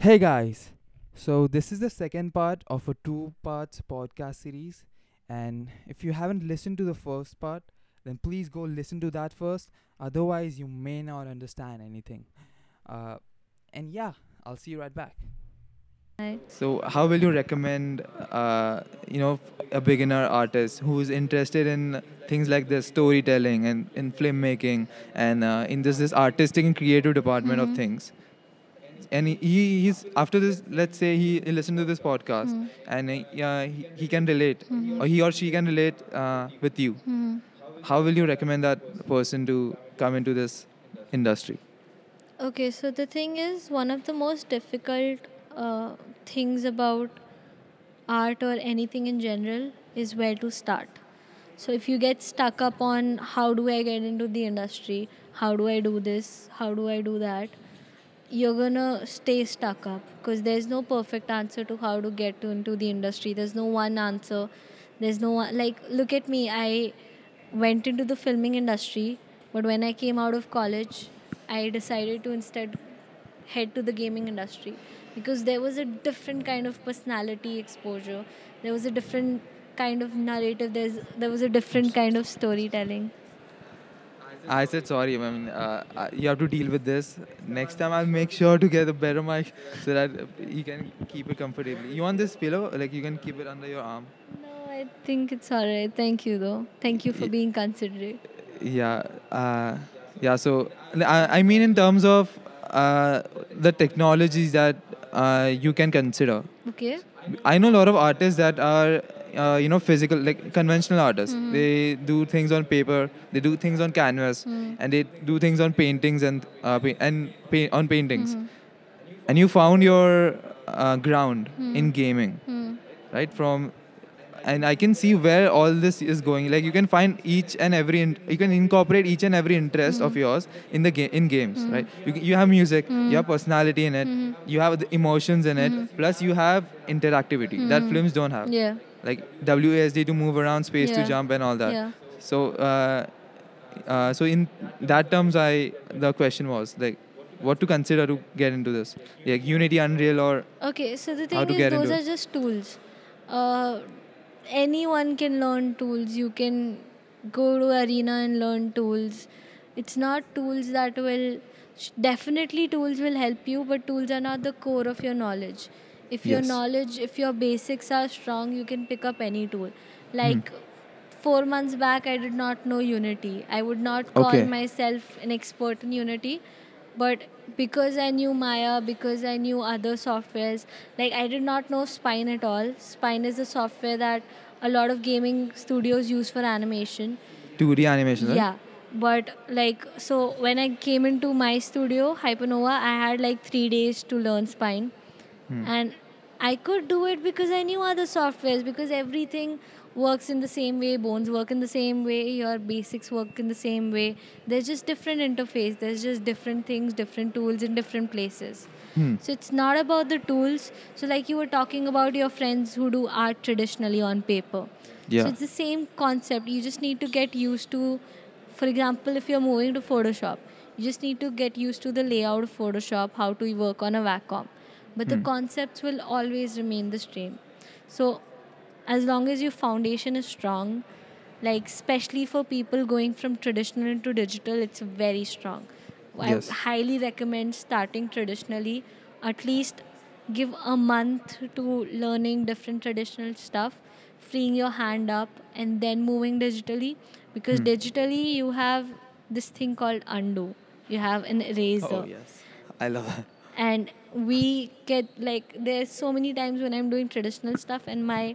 Hey guys, so this is the second part of a two parts podcast series. And if you haven't listened to the first part, then please go listen to that first. Otherwise, you may not understand anything. Uh, and yeah, I'll see you right back. So, how will you recommend, uh, you know, a beginner artist who is interested in things like this storytelling and in filmmaking and uh, in this this artistic and creative department of Mhm. things? And he, he he's after this. Let's say he, he listened to this podcast Hmm. and uh, he, he can relate, Mhm. or he or she can relate uh, with you. Hmm. How will you recommend that person to come into this industry? Okay, so the thing is, one of the most difficult uh, things about art or anything in general is where to start. So if you get stuck up on how do I get into the industry, how do I do this, how do I do that, you're gonna stay stuck up because there's no perfect answer to how to get to, into the industry. There's no one answer. There's no one like look at me. I went into the filming industry, but when I came out of college, I decided to instead head to the gaming industry because there was a different kind of personality exposure. There was a different kind of narrative. There's there was a different kind of storytelling. I said sorry, ma'am. Uh, uh, you have to deal with this. Next time, I'll make sure to get a better mic so that you can keep it comfortably. You want this pillow? Like you can keep it under your arm. No, I think it's alright. Thank you though. Thank you for being considerate. Yeah, uh, yeah. So I, I mean, in terms of uh, the technologies that uh, you can consider, Okay. I know a lot of artists that are, uh, you know, physical, like conventional artists. Mhm. They do things on paper, they do things on canvas, Hmm. and they do things on paintings and uh, pa- and pa- on paintings. Mhm. And you found your uh, ground Hmm. in gaming, Hmm. right? From and I can see where all this is going. Like you can find each and every, in, you can incorporate each and every interest of Mhm. yours in the game in games, right? You, you have music, you have personality in it, Mhm. you have the emotions in it, plus you have interactivity that films don't have, Yeah. Like WASD to move around, space to jump, and all that. Yeah. So, uh, uh, so in that terms, I the question was like, what to consider to get into this, like Unity, Unreal, or Okay, so the thing is, those are just tools. Uh, anyone can learn tools. You can go to arena and learn tools. It's not tools that will. Definitely, tools will help you, but tools are not the core of your knowledge. If your Yes. knowledge, if your basics are strong, you can pick up any tool. Like four months back, I did not know Unity. I would not call Okay. myself an expert in Unity, but because I knew Maya, because I knew other softwares, like I did not know Spine at all. Spine is a software that a lot of gaming studios use for animation. 2D animation, right? Yeah. But like so when I came into my studio, Hypernova, I had like three days to learn spine. Hmm. And I could do it because I knew other softwares because everything works in the same way, bones work in the same way, your basics work in the same way. There's just different interface, there's just different things, different tools in different places. Hmm. So it's not about the tools. So like you were talking about your friends who do art traditionally on paper. Yeah. So it's the same concept. You just need to get used to, for example, if you're moving to Photoshop, you just need to get used to the layout of Photoshop, how to work on a Wacom. But the Hmm. concepts will always remain the same. So as long as your foundation is strong, like especially for people going from traditional to digital, it's very strong. Yes. I highly recommend starting traditionally. At least give a month to learning different traditional stuff, freeing your hand up, and then moving digitally. Because Hmm. digitally, you have this thing called undo. You have an eraser Oh yes, I love that. and we get like there's so many times when i'm doing traditional stuff and my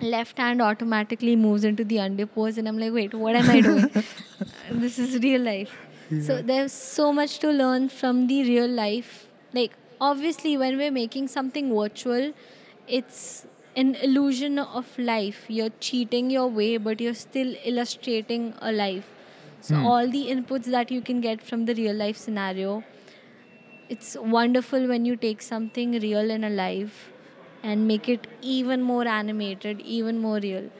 left hand automatically moves into the undo pose and i'm like wait what am i doing? This is real life. So there's so much to learn from the real life. Like obviously when we're making something virtual it's an illusion of life. You're cheating your way but you're still illustrating a life. So Hmm. all the inputs that you can get from the real life scenario it's wonderful when you take something real and alive and make it even more animated, even more real.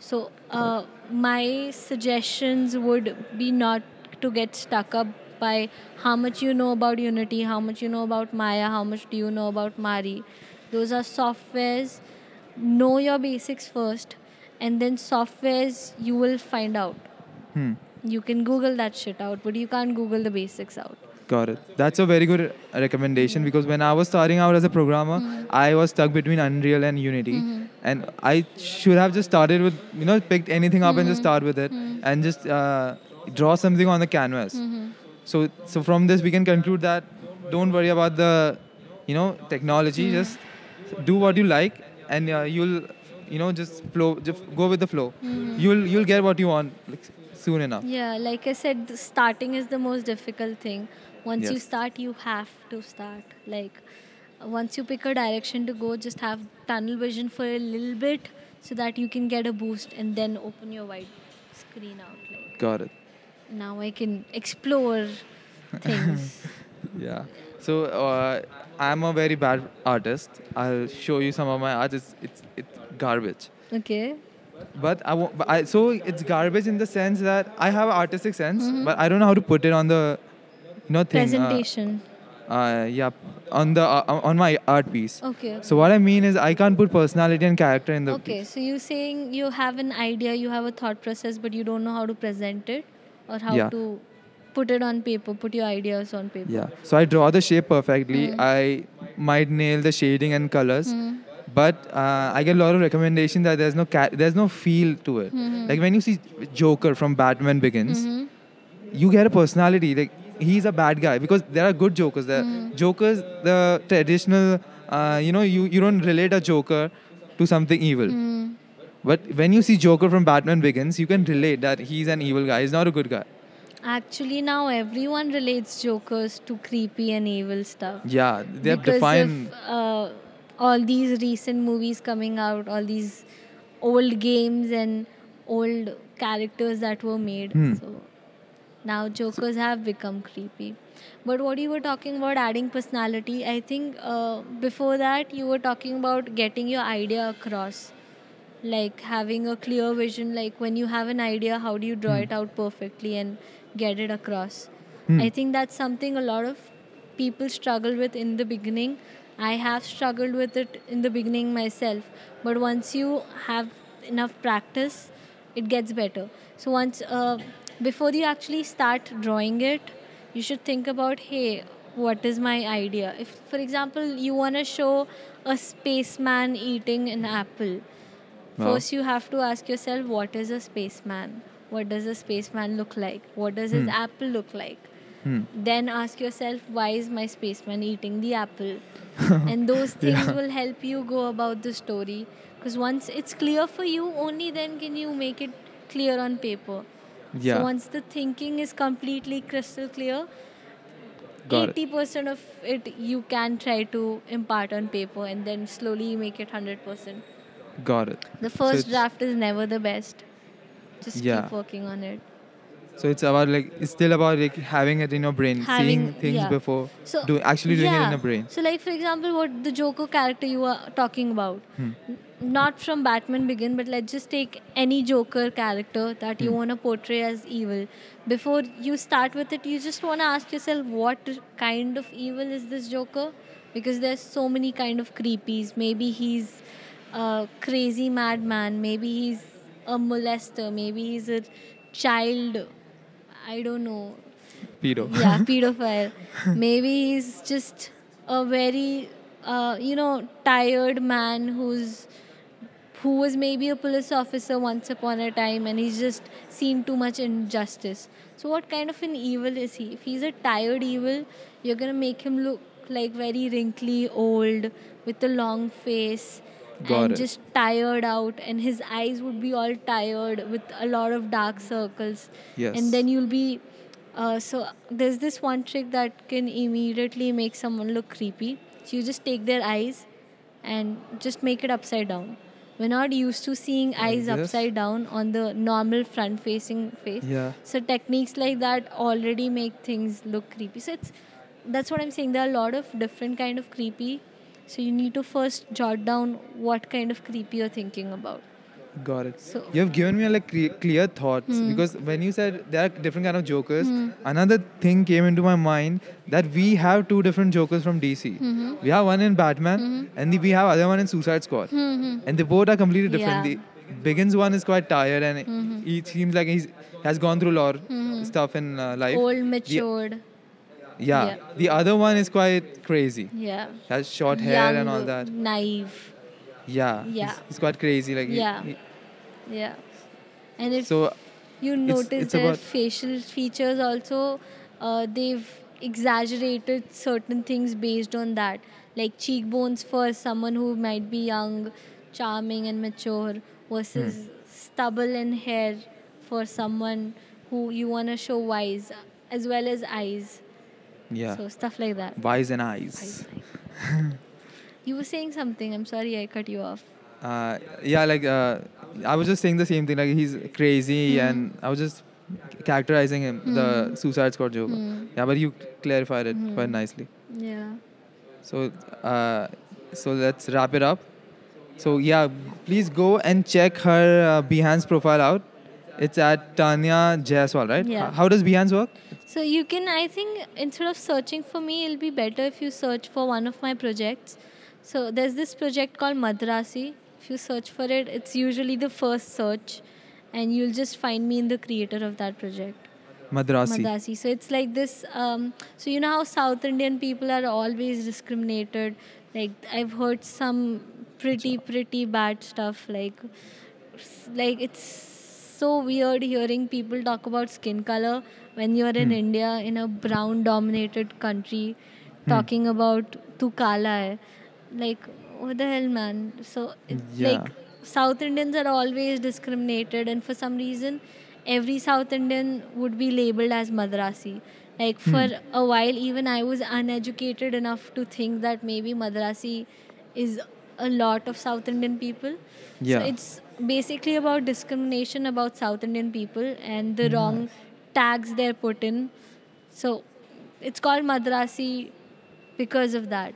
So, uh, my suggestions would be not to get stuck up by how much you know about Unity, how much you know about Maya, how much do you know about Mari. Those are softwares. Know your basics first, and then softwares you will find out. Hmm. You can Google that shit out, but you can't Google the basics out. Got it. That's a very good recommendation because when I was starting out as a programmer, mm-hmm. I was stuck between Unreal and Unity, mm-hmm. and I should have just started with you know picked anything up and just mm-hmm. start with it and just uh, draw something on the canvas. So so from this we can conclude that don't worry about the you know technology. Just do what you like and uh, you'll you know just flow just go with the flow. You'll you'll get what you want. Like, soon enough. Yeah, like I said, starting is the most difficult thing. Once you start, you have to start. Like, once you pick a direction to go, just have tunnel vision for a little bit so that you can get a boost and then open your wide screen out. Like, Got it. now I can explore things. Yeah. So uh, I'm a very bad artist. I'll show you some of my art. It's it's, it's garbage. okay. But I, won't, but I so it's garbage in the sense that I have artistic sense, Mhm. but I don't know how to put it on the you know thing. uh, Presentation. Uh, yeah, on the uh, on my art piece. okay. So what I mean is I can't put personality and character in the Okay, piece. so you're saying you have an idea, you have a thought process, but you don't know how to present it or how Yeah. to put it on paper, put your ideas on paper. Yeah. So I draw the shape perfectly. Hmm. I might nail the shading and colors. Hmm. But uh, I get a lot of recommendation that there's no ca- there's no feel to it. Mhm. Like when you see Joker from Batman Begins, Mhm. you get a personality. Like he's a bad guy because there are good Jokers. There, Mhm. Jokers, the traditional, uh, you know, you you don't relate a Joker to something evil. Hmm. But when you see Joker from Batman Begins, you can relate that he's an evil guy. He's not a good guy. Actually, now everyone relates Jokers to creepy and evil stuff. Yeah, they have defined. of uh, all these recent movies coming out, all these old games and old characters that were made. Hmm. So now Jokers have become creepy. But what you were talking about adding personality, I think uh, before that you were talking about getting your idea across. Like having a clear vision, like when you have an idea, how do you draw Hmm. it out perfectly and get it across? Hmm. I think that's something a lot of people struggle with in the beginning. I have struggled with it in the beginning myself, but once you have enough practice, it gets better. So once uh, before you actually start drawing it, you should think about hey, what is my idea? If, for example, you want to show a spaceman eating an apple, Wow. first you have to ask yourself what is a spaceman? What does a spaceman look like? What does his Hmm. apple look like? Hmm. then ask yourself why is my spaceman eating the apple and those things Yeah. will help you go about the story because once it's clear for you only then can you make it clear on paper Yeah. so once the thinking is completely crystal clear Got 80% of it you can try to impart on paper and then slowly make it 100% Got it. the first it's- draft is never the best just Yeah. keep working on it So it's about like it's still about like having it in your brain, Having- seeing things yeah. before so doing actually doing it in yeah. your brain. So, like for example, what the Joker character you are talking about, Hmm. Not from Batman Begin, but let's just take any Joker character that you Hmm. want to portray as evil. Before you start with it, you just want to ask yourself, what kind of evil is this Joker? Because there's so many kind of creepies. Maybe he's a crazy madman. Maybe he's a molester. Maybe he's a child. I don't know. Pedo. yeah pedophile. Maybe he's just a very uh, you know tired man who's who was maybe a police officer once upon a time and he's just seen too much injustice. So what kind of an evil is he? If he's a tired evil you're gonna make him look like very wrinkly old with a long face Got and it. just tired out and his eyes would be all tired with a lot of dark circles Yes. and then you'll be uh, so there's this one trick that can immediately make someone look creepy so you just take their eyes and just make it upside down we're not used to seeing eyes this? upside down on the normal front facing face Yeah. so techniques like that already make things look creepy so it's that's what i'm saying there are a lot of different kind of creepy so you need to first jot down what kind of creepy you're thinking about Got it. So You have given me like cre- clear thoughts Hmm. because when you said there are different kind of Jokers, Hmm. another thing came into my mind that we have two different Jokers from DC. Mhm. We have one in Batman Mhm. and the, we have other one in Suicide Squad, Mhm. and they both are completely different. Yeah. The Begins one is quite tired and Mhm. he seems like he's has gone through a lot Mhm. stuff in uh, life. old, matured. Yeah. Yeah. The other one is quite crazy. Yeah. Has short hair and all Young, that. Naive. Yeah. Yeah. He's, he's quite crazy. Like. Yeah. he- Yeah. And if so you notice it's their facial features also, uh, they've exaggerated certain things based on that. Like cheekbones for someone who might be young, charming, and mature, versus Hmm. stubble and hair for someone who you want to show wise, as well as eyes. Yeah. So stuff like that. Wise and eyes. You were saying something. I'm sorry I cut you off. Uh, yeah, like uh, I was just saying the same thing. Like he's crazy, Mhm. and I was just characterizing him, the Mhm. Suicide Squad Joker. Hmm. Yeah, but you clarified it quite nicely. Yeah. So, uh, so let's wrap it up. So yeah, please go and check her uh, Behance profile out. It's at Tanya Jaiswal, right? Yeah. How does Behance work? So you can, I think, instead of searching for me, it'll be better if you search for one of my projects. So there's this project called Madrasi. If you search for it, it's usually the first search, and you'll just find me in the creator of that project. Madrasi. Madrasi. So it's like this. Um, so you know how South Indian people are always discriminated. Like I've heard some pretty pretty bad stuff. Like like it's so weird hearing people talk about skin color when you're in Hmm. India in a brown dominated country, hmm. talking about tu kala hai. Like what the hell, man? So it, Yeah. like South Indians are always discriminated, and for some reason, every South Indian would be labeled as Madrasi. Like for hmm. a while, even I was uneducated enough to think that maybe Madrasi is a lot of South Indian people. Yeah. So it's basically about discrimination about South Indian people and the hmm. wrong tags they're put in. So it's called Madrasi because of that.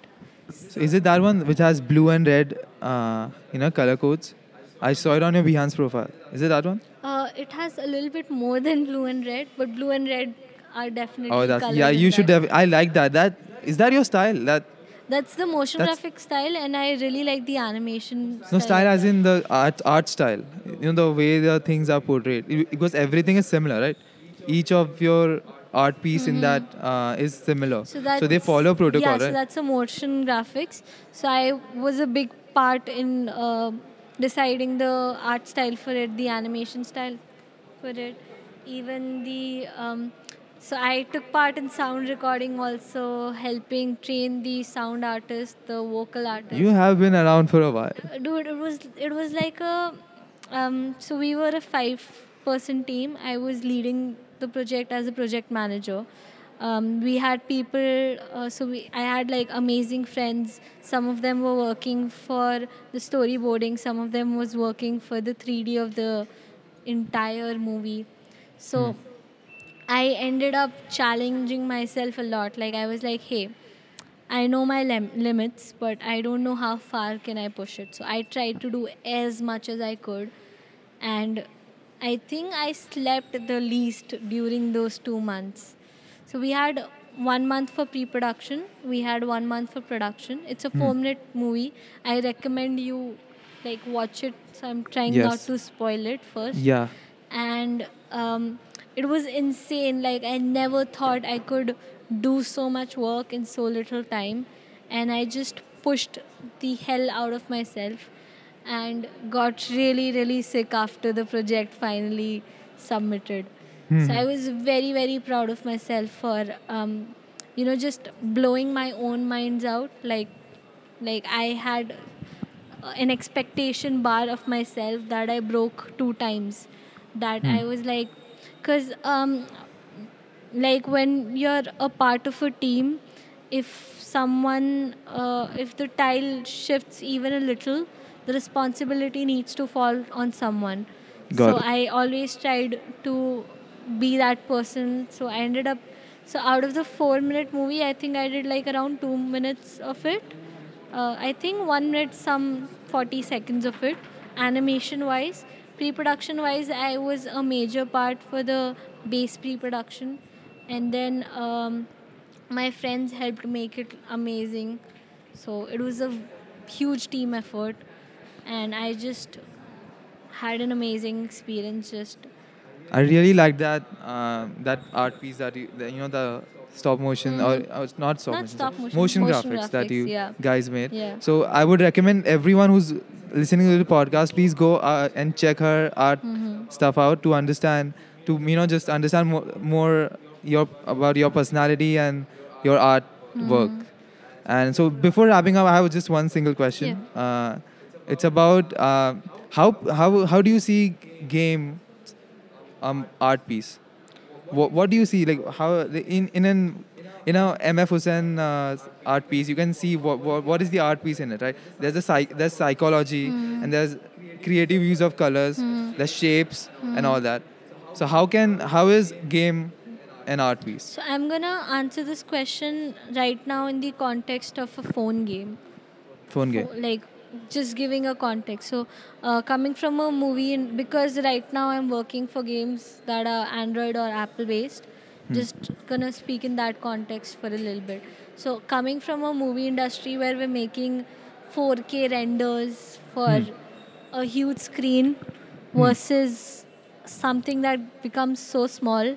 So is it that one which has blue and red, uh, you know, color codes? I saw it on your Behance profile. Is it that one? Uh, it has a little bit more than blue and red, but blue and red are definitely Oh, that's yeah. You should. Def- I like that. That is that your style? That That's the motion That's- graphic style, and I really like the animation. no style of as in the art art style. You know the way the things are portrayed because everything is similar, right? Each of your art piece in that uh, is similar. Mm-hmm. So, they follow protocol, Yeah, so that's a motion graphics. So I was a big part in uh, deciding the art style for it, the animation style for it, even the. Um, so I took part in sound recording, also helping train the sound artist, the vocal artist. you have been around for a while. Uh, dude it was it was like a um, so we were a five person team i was leading the project as a project manager. Um, we had people uh, so we, i had like amazing friends. Some of them were working for the storyboarding. Some of them was working for the 3d of the entire movie. So i ended up challenging myself a lot. Like i was like hey I know my lim- limits, but I don't know how far can I push it. So I tried to do as much as I could, and I think I slept the least during those two months. So we had one month for pre-production. We had one month for production. It's a four-minute movie. I recommend you like watch it. So I'm trying not to spoil it first Yeah. and um, it was insane. Like I never thought I could do so much work in so little time, and I just pushed the hell out of myself, and got really really sick after the project finally submitted. So I was very very proud of myself for um, you know just blowing my own minds out. Like like I had uh, an expectation bar of myself that I broke two times. That I was like, because um, like when you're a part of a team, if someone, uh, if the tile shifts even a little, the responsibility needs to fall on someone. Got so it. I always tried to be that person. So I ended up. So out of the four-minute movie, I think I did like around two minutes of it. Uh, I think one minute, some 40 seconds of it, animation wise. Pre production wise, I was a major part for the base pre production, and then um, my friends helped make it amazing. So it was a huge team effort, and I just had an amazing experience. Just I really like that uh, that art piece that you, the, you know the stop motion or, or it's not stop Mm-hmm. Not motion, stop motion, motion, motion graphics, that you yeah. guys made. Yeah. So I would recommend everyone who's listening to the podcast, please go uh, and check her art Mhm. stuff out to understand to you know just understand more, more your about your personality and your art work. Mhm. And so before wrapping up, I have just one single question. Uh, it's about uh, how how how do you see game um, art piece? What, what do you see like how in in an in a MF Husain uh, art piece you can see what, what what is the art piece in it right? There's a psych there's psychology Mm. and there's creative use of colors, Mm. there's shapes and Mm. all that. So how can how is game an art piece? So I'm gonna answer this question right now in the context of a phone game. Phone game. Pho- Like just giving a context. So uh, coming from a movie, and because right now I'm working for games that are Android or Apple based. Hmm. Just gonna speak in that context for a little bit. So coming from a movie industry where we're making 4K renders for Hmm. a huge screen versus something that becomes so small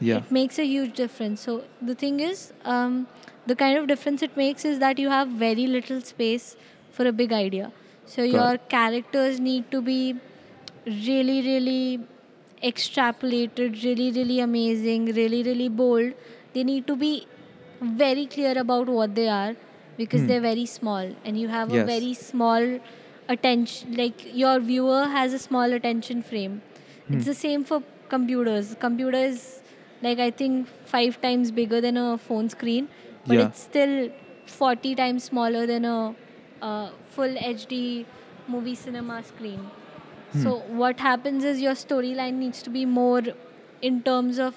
Yeah. it makes a huge difference so the thing is um, the kind of difference it makes is that you have very little space for a big idea so Got your characters need to be really really extrapolated really really amazing really really bold they need to be very clear about what they are because Hmm. they're very small and you have a very small attention like your viewer has a small attention frame Hmm. it's the same for computers computer is like i think five times bigger than a phone screen but Yeah. it's still 40 times smaller than a uh, full hd movie cinema screen Hmm. so what happens is your storyline needs to be more in terms of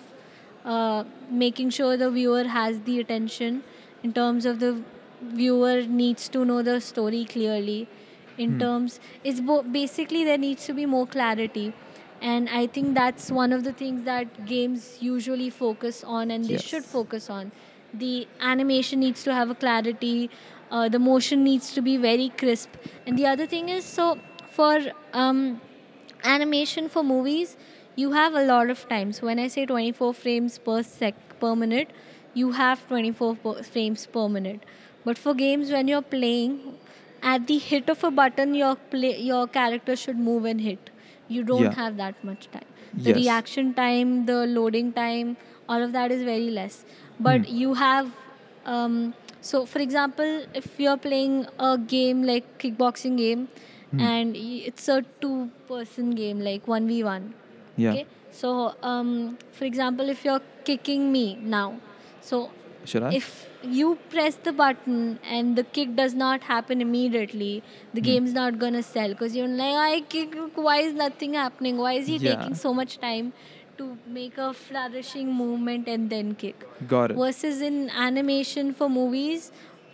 uh, making sure the viewer has the attention in terms of the viewer needs to know the story clearly in Hmm. terms it's bo- basically there needs to be more clarity and i think that's one of the things that games usually focus on and they should focus on the animation needs to have a clarity uh, the motion needs to be very crisp and the other thing is so for um, animation for movies you have a lot of time so when i say 24 frames per sec per minute you have 24 per frames per minute but for games when you're playing at the hit of a button your play your character should move and hit you don't Yeah. have that much time the Yes. reaction time the loading time all of that is very less but Hmm. you have um, so for example if you're playing a game like kickboxing game Hmm. and it's a two person game like 1v1 Yeah. okay so um, for example if you're kicking me now so Should I? if you press the button and the kick does not happen immediately the Hmm. game's not gonna sell because you're like i kick why is nothing happening why is he Yeah. taking so much time to make a flourishing movement and then kick. Got it. versus in animation for movies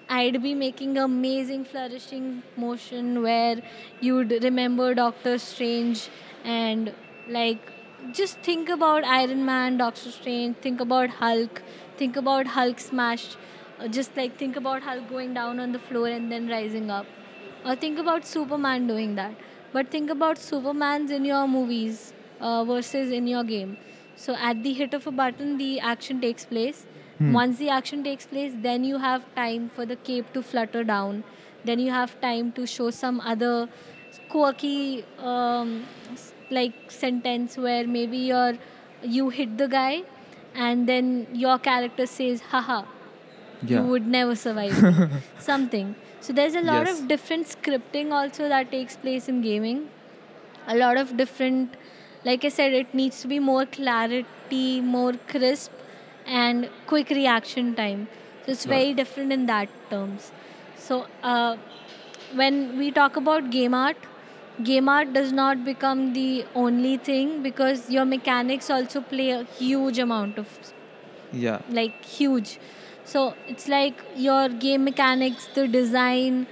i'd be making amazing flourishing motion where you'd remember doctor strange and like just think about iron man doctor strange think about hulk think about hulk smash uh, just like think about hulk going down on the floor and then rising up. Or think about superman doing that. But think about supermans in your movies uh, versus in your game so at the hit of a button the action takes place Hmm. once the action takes place then you have time for the cape to flutter down then you have time to show some other quirky um, like sentence where maybe you're you hit the guy and then your character says haha Yeah. you would never survive something so there's a lot Yes. of different scripting also that takes place in gaming a lot of different like i said it needs to be more clarity more crisp and quick reaction time. So it's very different in that terms. So uh, when we talk about game art game art does not become the only thing because your mechanics also play a huge amount of Yeah. like huge. So it's like your game mechanics the design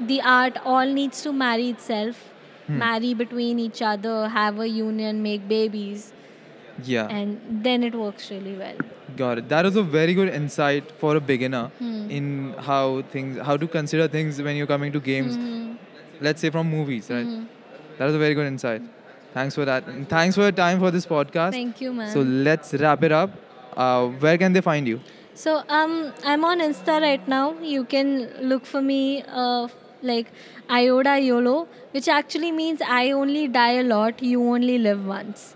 the art all needs to marry itself Hmm. marry between each other, have a union, make babies, Yeah. and then it works really well. Got it. That was a very good insight for a beginner Hmm. in how things, how to consider things when you're coming to games. Mhm. Let's say from movies, right? Mhm. That was a very good insight. Thanks for that. And thanks for your time for this podcast. Thank you, man. So let's wrap it up. Uh, where can they find you? So um, I'm on Insta right now. You can look for me uh, like Ioda YOLO, which actually means I only die a lot, you only live once.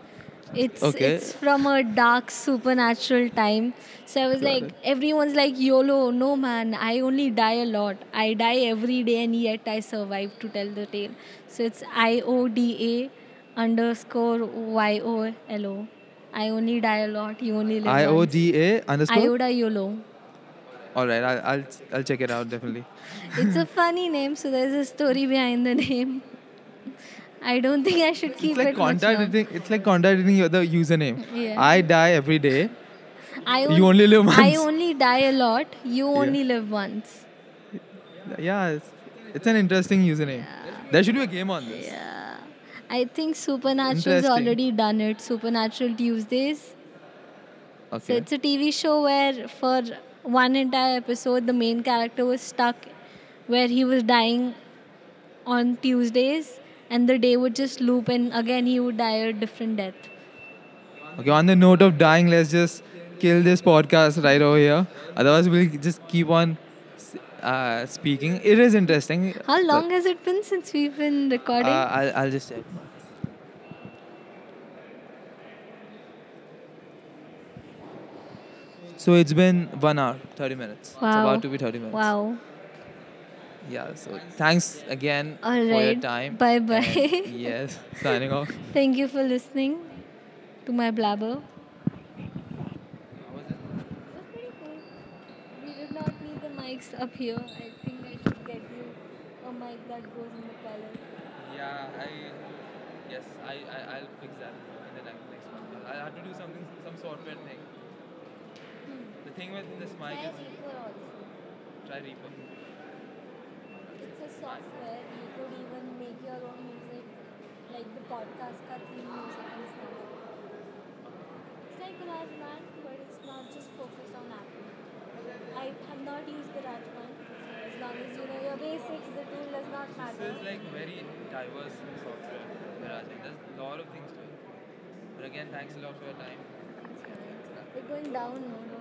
It's Okay. it's from a dark supernatural time. So I was Got like, it. everyone's like YOLO. No man, I only die a lot. I die every day, and yet I survive to tell the tale. So it's I O D A underscore Y O L O. I only die a lot. You only live I O. D A underscore. Ioda YOLO. All right, I'll, I'll I'll check it out definitely. It's a funny name, so there's a story behind the name. I don't think I should keep it's like it contradicting. It's like contradicting your- the username. Yeah. I die every day. I you only live once. I only die a lot. You Yeah. only live once. yeah, it's, it's an interesting username. There should be a game on this. Yeah. I think Supernatural's already done it. Supernatural Tuesdays. So Okay. it's a TV show where for one entire episode the main character was stuck where he was dying on Tuesdays and the day would just loop and again he would die a different death. Okay. On the note of dying, let's just kill this podcast right over here. Otherwise, we'll just keep on uh, speaking. It is interesting. How long has it been since we've been Uh, recording? I'll, I'll just check. So it's been one hour, 30 minutes. Wow. It's about to be 30 minutes. wow. Yeah, so thanks again All for your right. time. Bye bye. Yes, signing off. Thank you for listening to my blabber. We did not need the mics up here. I think I should get you a mic that goes in the color. Yeah, I yes, I, I I'll fix that in the next next one. I'll have to do something some software thing. Thing with this mic Try is Reaper also. try Reaper. It's a software. You could even make your own music, like the podcast ka theme music and stuff. It's like GarageBand, but it's not just focused on Apple. I have not used GarageBand. As long as you know your basics, the tool does not So matter. it's like very diverse software. Garage. There's a lot of things to it. But again, thanks a lot for your time. We're going down, no,